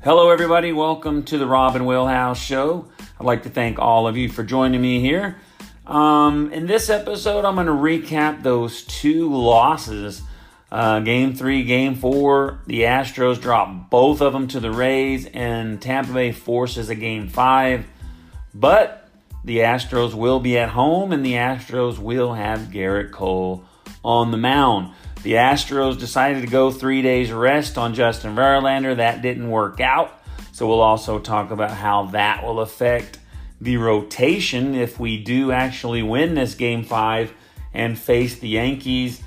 Hello, everybody. Welcome to the Robin Wheelhouse Show. I'd like to thank all of you for joining me here. Um, in this episode, I'm going to recap those two losses. Uh, game three, game four, the Astros drop both of them to the Rays, and Tampa Bay forces a game five. But the Astros will be at home, and the Astros will have Gerrit Cole on the mound. The Astros decided to go three days rest on Justin Verlander. That didn't work out. So we'll also talk about how that will affect the rotation if we do actually win this game five and face the Yankees.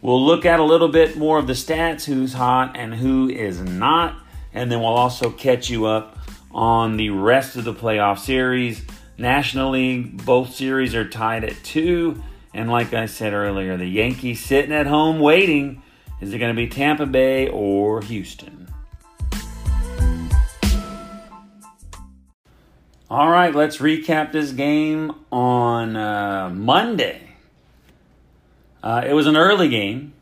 We'll look at a little bit more of the stats who's hot and who is not. And then we'll also catch you up on the rest of the playoff series. National League, both series are tied at two. And like I said earlier, the Yankees sitting at home waiting. Is it going to be Tampa Bay or Houston? All right, let's recap this game on uh, Monday. Uh, it was an early game.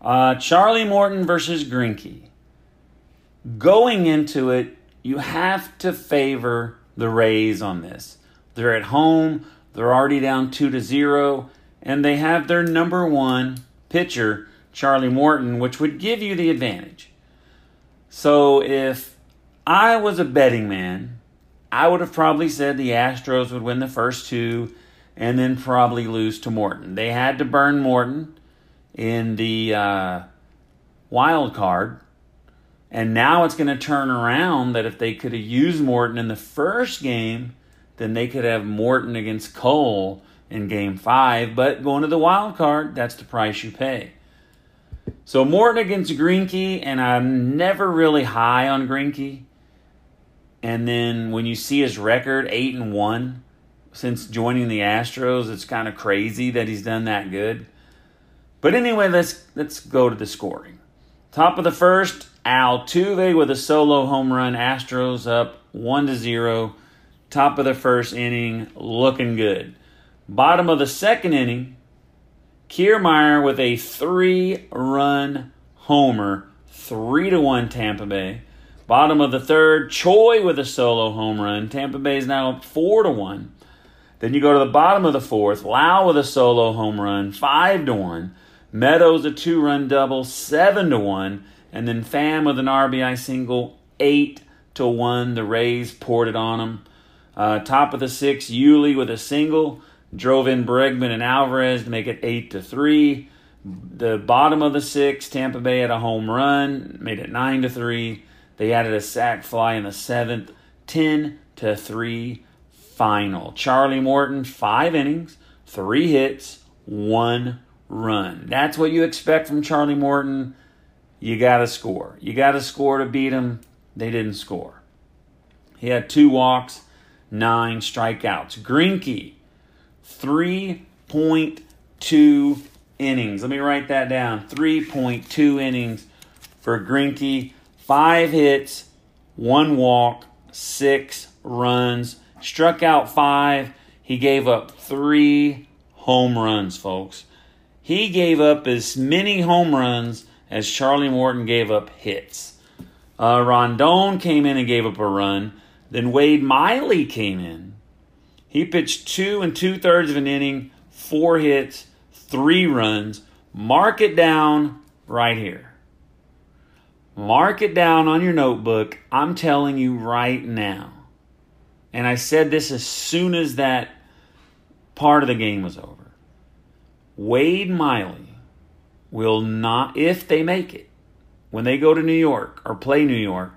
Uh, Charlie Morton versus Greinke. Going into it, you have to favor the Rays on this. They're at home. They're already down 2 to 0 and they have their number 1 pitcher Charlie Morton which would give you the advantage. So if I was a betting man, I would have probably said the Astros would win the first two and then probably lose to Morton. They had to burn Morton in the uh, wild card. And now it's going to turn around that if they could have used Morton in the first game, then they could have Morton against Cole in game five. But going to the wild card, that's the price you pay. So Morton against Greinke, and I'm never really high on Greinke. And then when you see his record, eight and one since joining the Astros, it's kind of crazy that he's done that good. But anyway, let's let's go to the scoring. Top of the first, Altuve with a solo home run. Astros up one to zero top of the first inning, looking good. Bottom of the second inning, Kiermaier with a three run homer, 3 to 1 Tampa Bay. Bottom of the third, Choi with a solo home run. Tampa Bay is now 4 to 1. Then you go to the bottom of the fourth, Lowe with a solo home run, 5 to 1. Meadows a two run double, 7 to 1. And then Pham with an RBI single, 8 to 1. The Rays poured it on them. Uh, top of the six, Yuli with a single drove in Bregman and Alvarez to make it eight to three. The bottom of the six, Tampa Bay had a home run, made it nine to three. They added a sac fly in the seventh, ten to three. Final. Charlie Morton, five innings, three hits, one run. That's what you expect from Charlie Morton. You got to score. You got to score to beat him. They didn't score. He had two walks nine strikeouts. Greinke, 3.2 innings. Let me write that down. 3.2 innings for Greinke. Five hits, one walk, six runs. Struck out five. He gave up three home runs, folks. He gave up as many home runs as Charlie Morton gave up hits. Uh, Rondon came in and gave up a run. Then Wade Miley came in. He pitched two and two thirds of an inning, four hits, three runs. Mark it down right here. Mark it down on your notebook. I'm telling you right now. And I said this as soon as that part of the game was over. Wade Miley will not, if they make it, when they go to New York or play New York,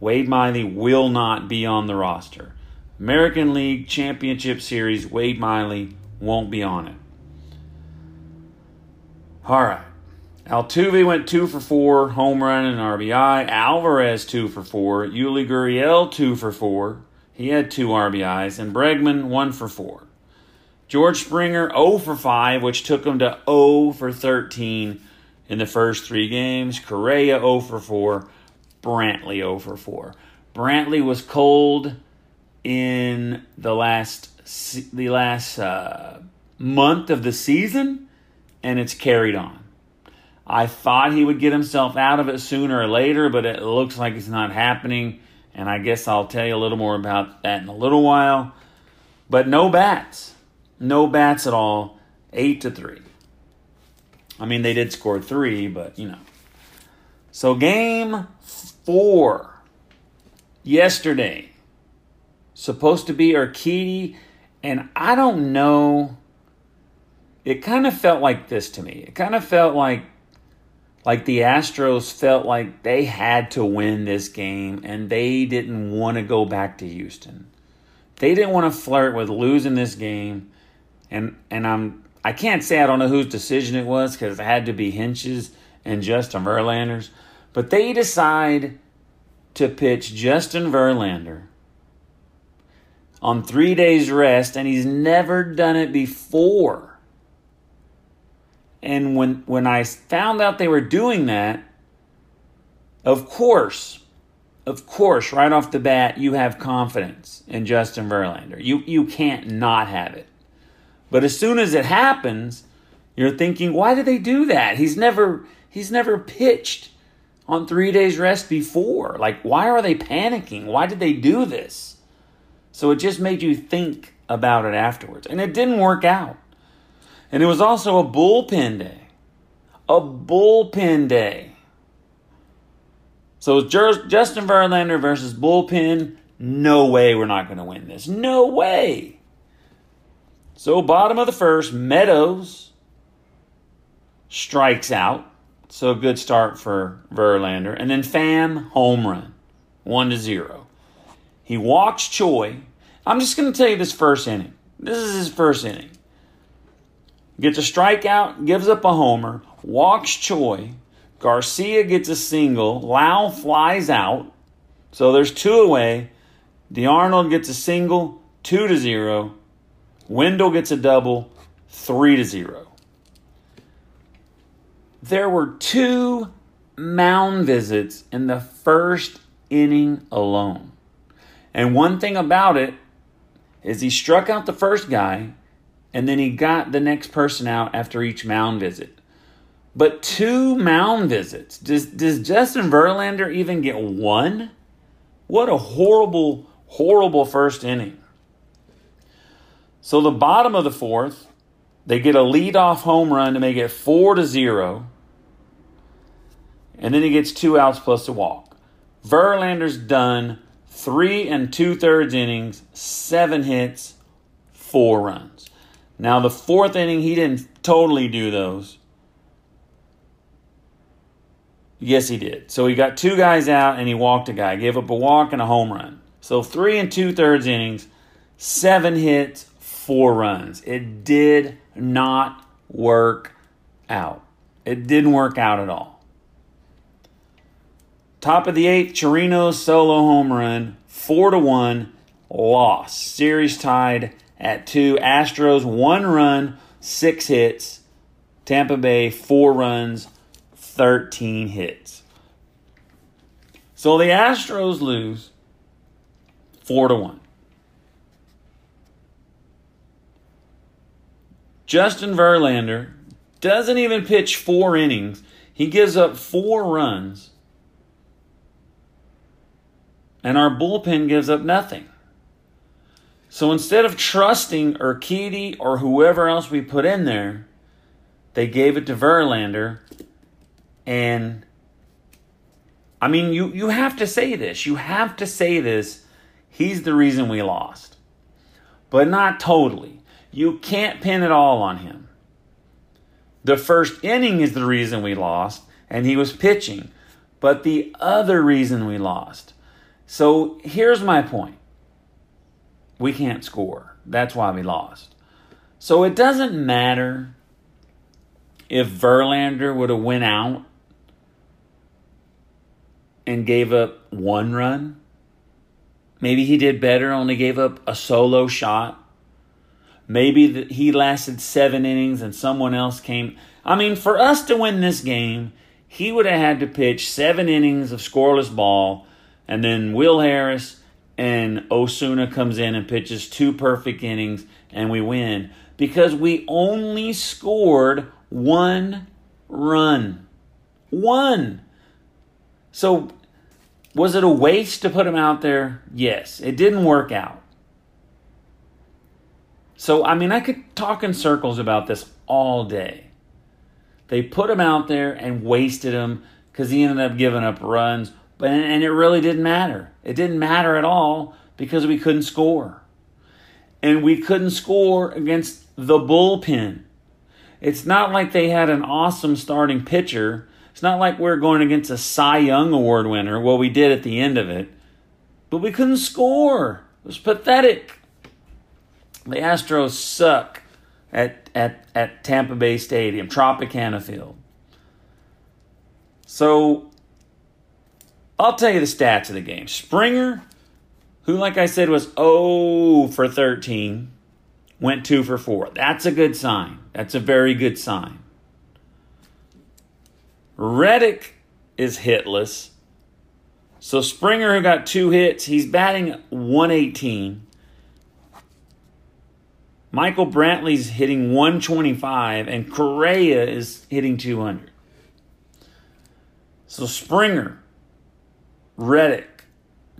Wade Miley will not be on the roster. American League Championship Series, Wade Miley won't be on it. All right. Altuve went two for four, home run and RBI. Alvarez two for four. Yuli Gurriel two for four. He had two RBIs, and Bregman one for four. George Springer 0 for 5, which took him to 0 for 13 in the first three games. Correa 0 for 4. Brantley over for 4. Brantley was cold in the last the last uh, month of the season, and it's carried on. I thought he would get himself out of it sooner or later, but it looks like it's not happening. And I guess I'll tell you a little more about that in a little while. But no bats. No bats at all. Eight to three. I mean, they did score three, but you know. So, game four yesterday, supposed to be Urquidy, and I don't know. It kind of felt like this to me. It kind of felt like like the Astros felt like they had to win this game and they didn't want to go back to Houston. They didn't want to flirt with losing this game and and I'm I can't say I don't know whose decision it was because it had to be Hinch's and Justin Verlander's, but they decide to pitch Justin Verlander on three days rest, and he's never done it before. And when when I found out they were doing that, of course, of course, right off the bat, you have confidence in Justin Verlander. You you can't not have it. But as soon as it happens, you're thinking, why did they do that? He's never he's never pitched on 3 days rest before. Like why are they panicking? Why did they do this? So it just made you think about it afterwards. And it didn't work out. And it was also a bullpen day. A bullpen day. So Justin Verlander versus bullpen. No way we're not going to win this. No way. So, bottom of the first, Meadows strikes out. So, a good start for Verlander. And then Pham, home run, 1 to 0. He walks Choi. I'm just going to tell you this first inning. This is his first inning. Gets a strikeout, gives up a homer, walks Choi. Garcia gets a single. Lowe flies out. So there's two away. d'Arnaud gets a single, 2 to 0. Wendle gets a double, 3 to 0. There were two mound visits in the first inning alone. And one thing about it is he struck out the first guy and then he got the next person out after each mound visit. But two mound visits. Does does Justin Verlander even get one? What a horrible, horrible first inning. So the bottom of the fourth, they get a lead-off home run to make it four to zero. And then he gets two outs plus a walk. Verlander's done three and two thirds innings, seven hits, four runs. Now the fourth inning, he didn't totally do those. Yes, he did. So he got two guys out and he walked a guy, gave up a walk and a home run. So three and two thirds innings, seven hits, four runs. It did not work out. It didn't work out at all. Top of the eighth, Chirinos solo home run, four to one, loss. Series tied at two. Astros one run, six hits. Tampa Bay four runs, thirteen hits. So the Astros lose four to one. Justin Verlander doesn't even pitch four innings. He gives up four runs. And our bullpen gives up nothing. So instead of trusting Urquidy or whoever else we put in there, they gave it to Verlander and I mean, you, you have to say this. You have to say this. He's the reason we lost. But not totally. You can't pin it all on him. The first inning is the reason we lost, and he was pitching. But the other reason we lost. So here's my point we can't score. That's why we lost. So it doesn't matter if Verlander would have went out and gave up one run. Maybe he did better, only gave up a solo shot. Maybe he lasted seven innings and someone else came. I mean, for us to win this game, he would have had to pitch seven innings of scoreless ball, and then Will Harris and Osuna comes in and pitches two perfect innings, and we win because we only scored one run. One. So, was it a waste to put him out there? Yes. It didn't work out. So, I mean, I could talk in circles about this all day. They put him out there and wasted him because he ended up giving up runs, but and it really didn't matter. It didn't matter at all because we couldn't score. And we couldn't score against the bullpen. It's not like they had an awesome starting pitcher. It's not like we're going against a Cy Young Award winner. Well, we did at the end of it, but we couldn't score. It was pathetic. The Astros suck at, at, at Tampa Bay Stadium, Tropicana Field. So I'll tell you the stats of the game. Springer, who, like I said, was 0 for 13, went 2 for 4. That's a good sign. That's a very good sign. Reddick is hitless. So Springer, who got two hits, he's batting 118. Michael Brantley's hitting 125, and Correa is hitting 200. So Springer, Reddick,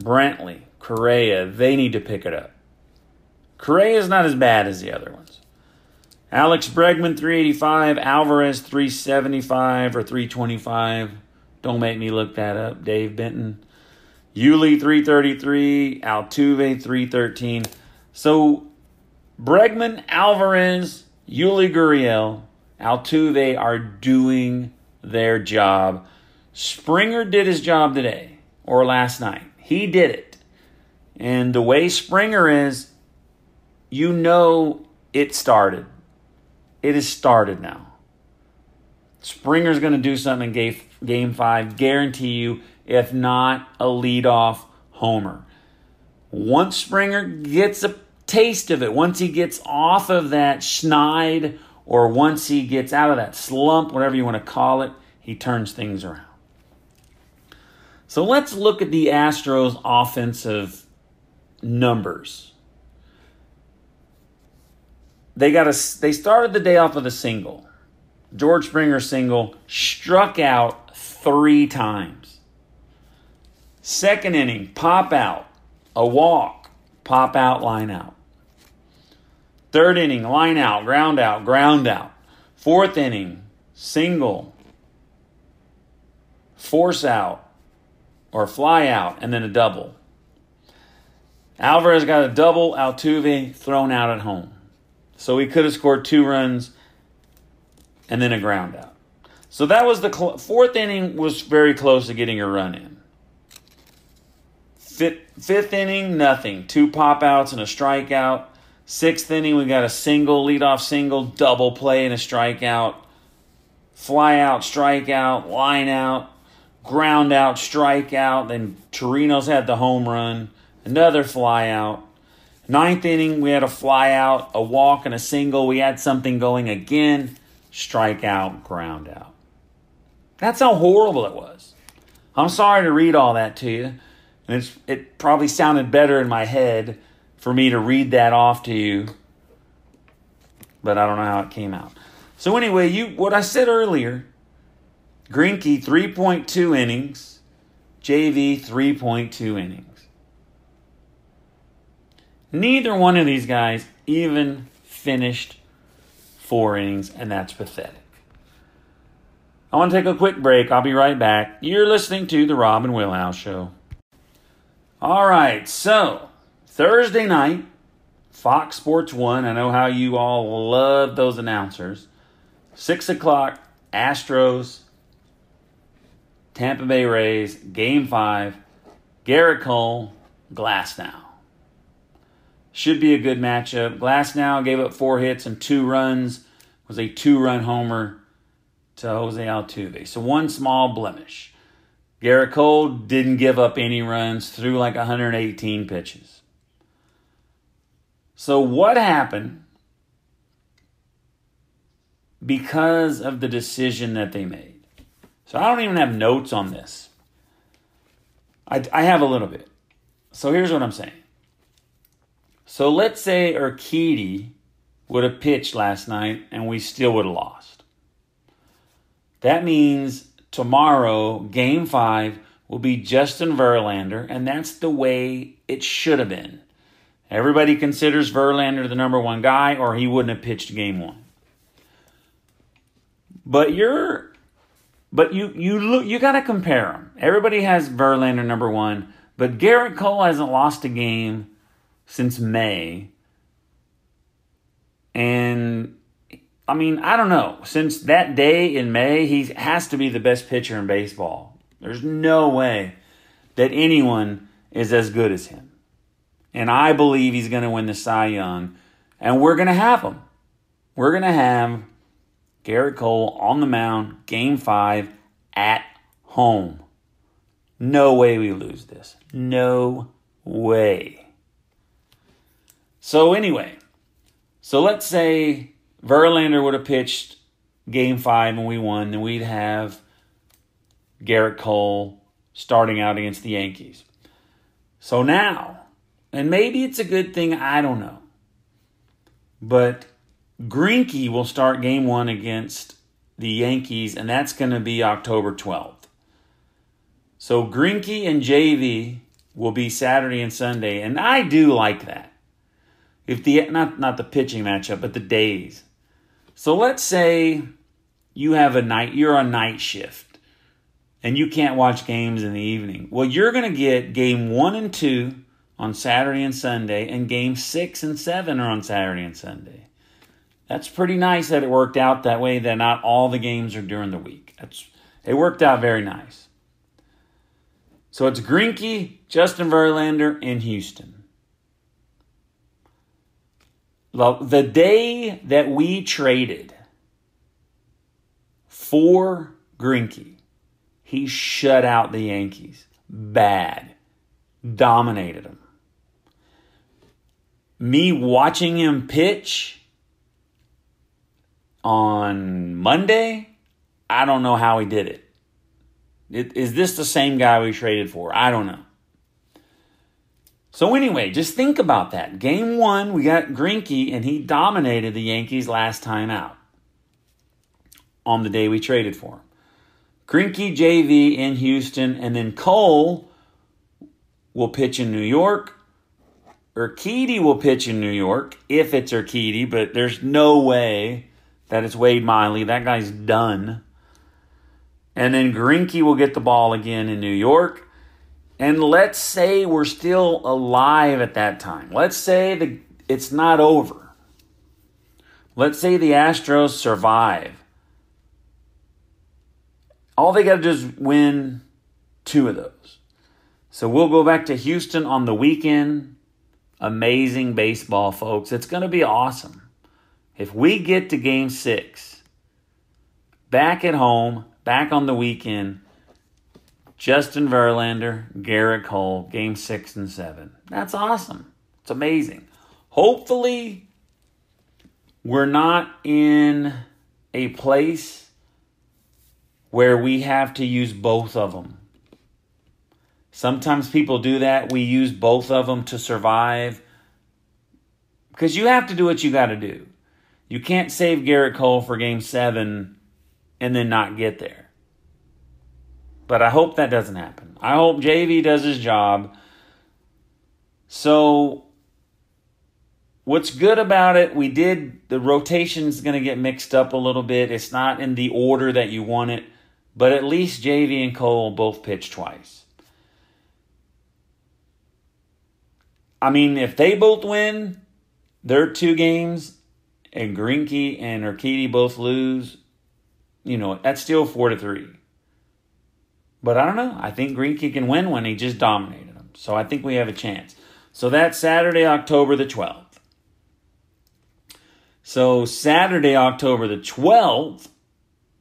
Brantley, Correa, they need to pick it up. Correa is not as bad as the other ones. Alex Bregman 385, Alvarez 375 or 325. Don't make me look that up. Dave Benton. Yuli 333, Altuve 313. So Bregman, Alvarez, Yuli Gurriel, Altuve are doing their job. Springer did his job today or last night. He did it. And the way Springer is, you know it started. It has started now. Springer's going to do something in game, game five, guarantee you, if not a leadoff homer. Once Springer gets a taste of it, once he gets off of that schneid or once he gets out of that slump, whatever you want to call it, he turns things around. So let's look at the Astros' offensive numbers. They got a, they started the day off with a single. George Springer single struck out three times. Second inning, pop out, a walk, pop out, line out. Third inning, line out, ground out, ground out. Fourth inning, single, force out, or fly out, and then a double. Alvarez got a double, Altuve thrown out at home. So he could have scored two runs and then a ground out. So that was the cl- fourth inning was very close to getting a run in. Fifth, fifth inning, nothing. Two pop outs and a strikeout. Sixth inning, we got a single, leadoff single, double play, and a strikeout. Fly out, strikeout, line out, ground out, strikeout. Then Chirinos had the home run, another fly out. Ninth inning, we had a fly out, a walk, and a single. We had something going again, strikeout, ground out. That's how horrible it was. I'm sorry to read all that to you. And it probably sounded better in my head for me to read that off to you, but I don't know how it came out. So anyway, you what I said earlier, Greinke 3.2 innings, JV 3.2 innings. Neither one of these guys even finished four innings, and that's pathetic. I want to take a quick break. I'll be right back. You're listening to The Rob and Will Show. All right, so Thursday night, Fox Sports 1. I know how you all love those announcers. 6 o'clock, Astros, Tampa Bay Rays, Game 5, Gerrit Cole, Glasnow. Should be a good matchup. Glasnow gave up four hits and two runs, was a two run homer to Jose Altuve. So one small blemish. Gerrit Cole didn't give up any runs, threw like 118 pitches. So what happened because of the decision that they made? So I don't even have notes on this. I, I have a little bit. So here's what I'm saying. So let's say Urquidy would have pitched last night and we still would have lost. That means tomorrow, game five, will be Justin Verlander, and that's the way it should have been. Everybody considers Verlander the number one guy, or he wouldn't have pitched game one. But you're, but you you look you got to compare them. Everybody has Verlander number one, but Gerrit Cole hasn't lost a game since May, and I mean, I don't know. Since that day in May, he has to be the best pitcher in baseball. There's no way that anyone is as good as him. And I believe he's going to win the Cy Young. And we're going to have him. We're going to have Gerrit Cole on the mound, game five, at home. No way we lose this. No way. So, anyway, so let's say Verlander would have pitched game five and we won, then we'd have Gerrit Cole starting out against the Yankees. So now, and maybe it's a good thing, I don't know. But Greinke will start game one against the Yankees, and that's going to be October 12th. So Greinke and JV will be Saturday and Sunday, and I do like that. If the not not the pitching matchup, but the days. So let's say you have a night, you're on night shift and you can't watch games in the evening. Well, you're going to get game one and two on Saturday and Sunday, and game six and seven are on Saturday and Sunday. That's pretty nice that it worked out that way, that not all the games are during the week. That's, it worked out very nice. So it's Greinke, Justin Verlander in Houston. The day that we traded for Greinke, he shut out the Yankees. Bad. Dominated them. Me watching him pitch on Monday, I don't know how he did it. Is this the same guy we traded for? I don't know. So anyway, just think about that. Game one, we got Greinke, and he dominated the Yankees last time out on the day we traded for him. Greinke JV in Houston, and then Cole will pitch in New York. Urquidy will pitch in New York if it's Urquidy, but there's no way that it's Wade Miley. That guy's done. And then Greinke will get the ball again in New York. And let's say we're still alive at that time. Let's say the, it's not over. Let's say the Astros survive. All they got to do is win two of those. So we'll go back to Houston on the weekend. Amazing baseball, folks. It's going to be awesome. If we get to game six, back at home, back on the weekend, Justin Verlander, Gerrit Cole, game six and seven. That's awesome. It's amazing. Hopefully, we're not in a place where we have to use both of them. Sometimes people do that. We use both of them to survive because you have to do what you got to do. You can't save Gerrit Cole for game seven and then not get there. But I hope that doesn't happen. I hope JV does his job. So, what's good about it, we did, the rotation's going to get mixed up a little bit. It's not in the order that you want it. but at least JV and Cole both pitched twice. I mean, if they both win their two games and Greinke and Urquidy both lose, you know, that's still four to three. But I don't know. I think Greinke can win when he just dominated them. So I think we have a chance. So that's Saturday, October the 12th. So Saturday, October the 12th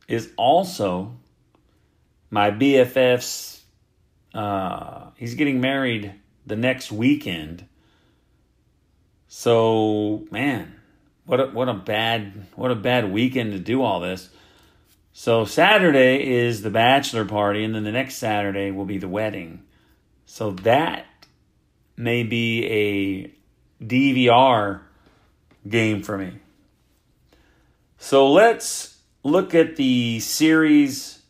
is also my BFF's. Uh, he's getting married the next weekend. So man, what a, what a bad what a bad weekend to do all this. So Saturday is the bachelor party, and then the next Saturday will be the wedding. So that may be a DVR game for me. So let's look at the series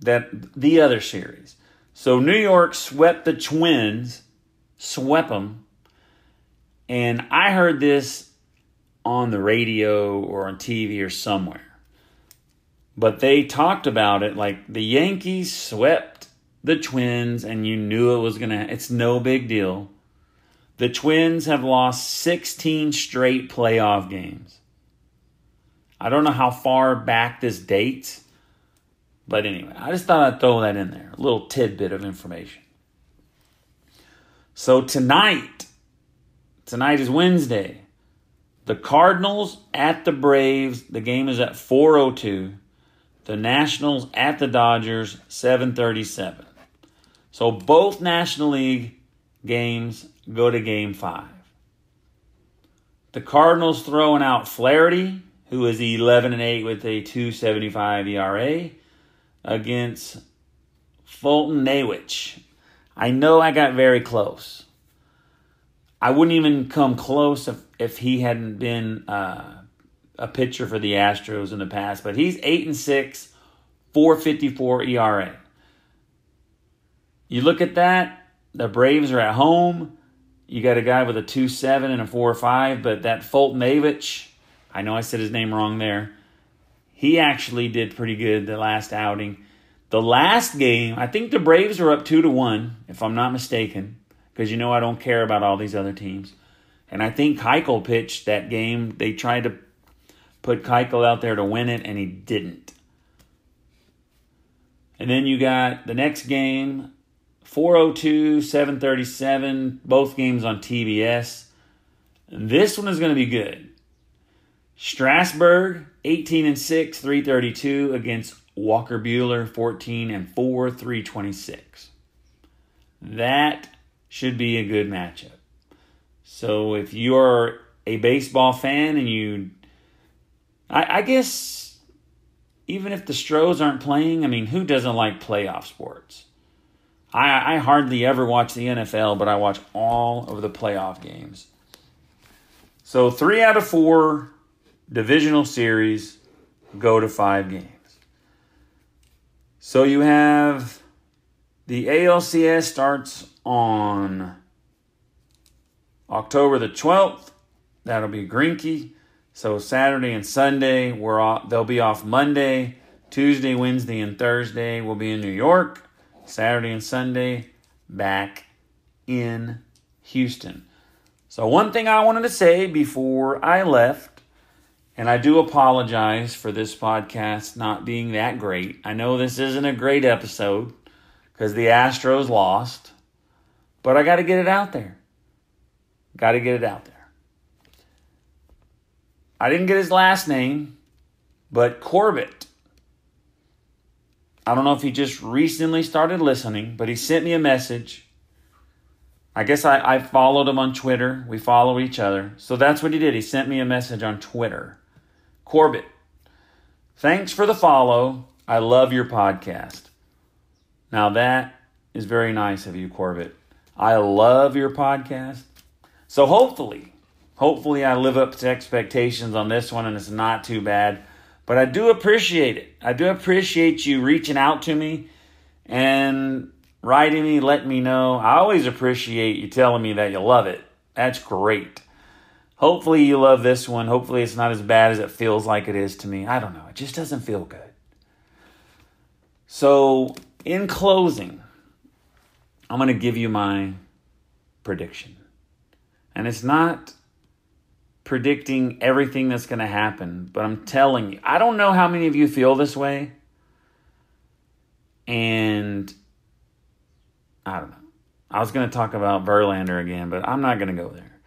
that the other series. So New York swept the Twins, swept them, and I heard this on the radio or on TV or somewhere. But they talked about it like the Yankees swept the Twins, and you knew it was going to, it's no big deal. The Twins have lost 16 straight playoff games. I don't know how far back this dates, but anyway, I just thought I'd throw that in there. A little tidbit of information. So tonight, tonight is Wednesday. The Cardinals at the Braves. The game is at 402 the Nationals at the Dodgers 737. So both National League games go to game 5. The Cardinals throwing out Flaherty, who is 11 and 8 with a 275 ERA against Fulton Nawich. I know I got very close. I wouldn't even come close if, if he hadn't been uh, a pitcher for the Astros in the past, but he's 8 and 6, 454 ERA. You look at that, the Braves are at home. You got a guy with a 2 7 and a 4 5, but that Foltyn Nawich, I know I said his name wrong there. He actually did pretty good the last outing. The last game, I think the Braves were up 2 to 1, if I'm not mistaken, because you know I don't care about all these other teams. And I think Keuchel pitched that game. They tried to put Keuchel out there to win it, and he didn't. And then you got the next game, 402, 737, both games on TBS. This one is going to be good. Strasburg, 18 and 6, 332 against Walker Buehler, 14 and 4, 326. That should be a good matchup. So if you're a baseball fan and you I, I guess even if the Stros aren't playing, I mean, who doesn't like playoff sports? I, I hardly ever watch the NFL, but I watch all of the playoff games. So three out of four divisional series go to five games. So you have the ALCS starts on October the 12th. That'll be Greinke. So Saturday and Sunday, we're off, they'll be off Monday, Tuesday, Wednesday, and Thursday. We'll be in New York. Saturday and Sunday, back in Houston. So one thing I wanted to say before I left, and I do apologize for this podcast not being that great. I know this isn't a great episode because the Astros lost, but I got to get it out there. Got to get it out there. I didn't get his last name, but Corbett. I don't know if he just recently started listening, but he sent me a message. I guess I, I followed him on Twitter. We follow each other. So that's what he did. He sent me a message on Twitter. Corbett, thanks for the follow. I love your podcast. Now that is very nice of you, Corbett. I love your podcast. So hopefully, Hopefully, I live up to expectations on this one and it's not too bad. But I do appreciate it. I do appreciate you reaching out to me and writing me, letting me know. I always appreciate you telling me that you love it. That's great. Hopefully, you love this one. Hopefully, it's not as bad as it feels like it is to me. I don't know. It just doesn't feel good. So, in closing, I'm going to give you my prediction. And it's not predicting everything that's going to happen, but I'm telling you, I don't know how many of you feel this way. And I don't know. I was going to talk about Verlander again, but I'm not going to go there.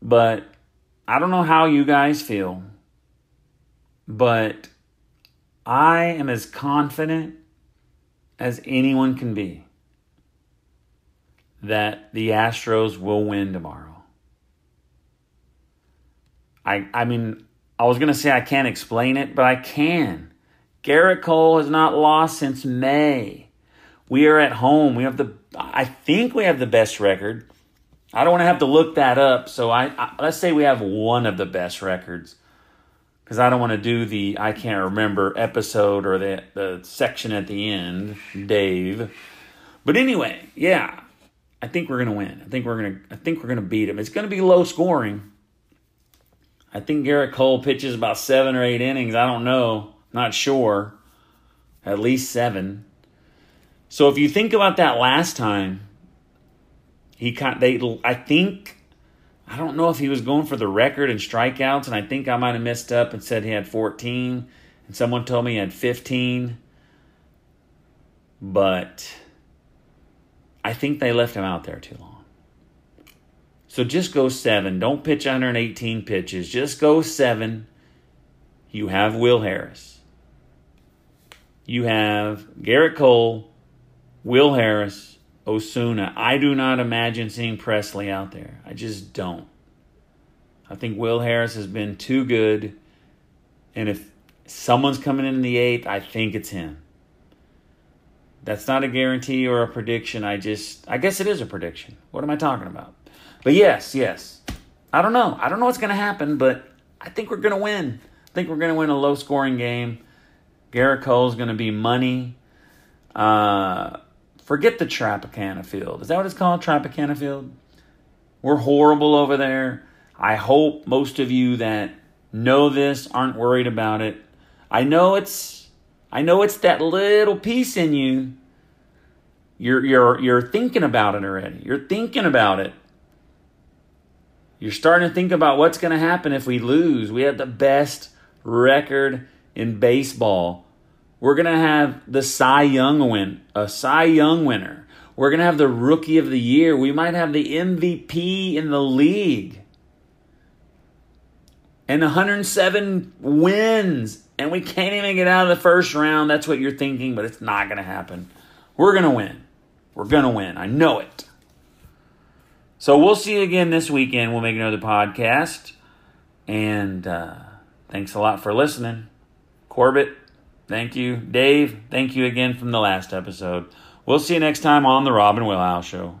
But I don't know how you guys feel, but I am as confident as anyone can be that the Astros will win tomorrow. I I mean, I was going to say I can't explain it, but I can. Gerrit Cole has not lost since May. We are at home. We have the I think we have the best record. I don't want to have to look that up, so I, I let's say we have one of the best records because I don't want to do the I can't remember episode or the the section at the end, Dave. But anyway, yeah, I think we're gonna win. I think we're gonna I think we're gonna beat him. It's gonna be low scoring. I think Gerrit Cole pitches about seven or eight innings. I don't know, not sure. At least seven. So if you think about that last time, he kind they I think I don't know if he was going for the record in strikeouts, and I think I might have messed up and said he had 14, and someone told me he had 15. But I think they left him out there too long. So just go seven. Don't pitch 118 pitches. Just go seven. You have Will Harris. You have Gerrit Cole, Will Harris, Osuna. I do not imagine seeing Pressly out there. I just don't. I think Will Harris has been too good. And if someone's coming in the eighth, I think it's him. That's not a guarantee or a prediction. I just, I guess it is a prediction. What am I talking about? But yes, yes. I don't know. I don't know what's going to happen, but I think we're going to win. I think we're going to win a low scoring game. Gerrit Cole's going to be money. Uh, Forget the Tropicana Field. Is that what it's called? Tropicana Field? We're horrible over there. I hope most of you that know this aren't worried about it. I know it's I know it's that little piece in you. You're you're you're thinking about it already. You're thinking about it. You're starting to think about what's going to happen if we lose. We have the best record in baseball. We're going to have the Cy Young win, a Cy Young winner. We're going to have the rookie of the year. We might have the MVP in the league. And 107 wins. And we can't even get out of the first round. That's what you're thinking, but it's not going to happen. We're going to win. We're going to win. I know it. So we'll see you again this weekend. We'll make another podcast. And uh, thanks a lot for listening. Corbett. Thank you. Dave, thank you again from the last episode. We'll see you next time on The Robin Willow Show.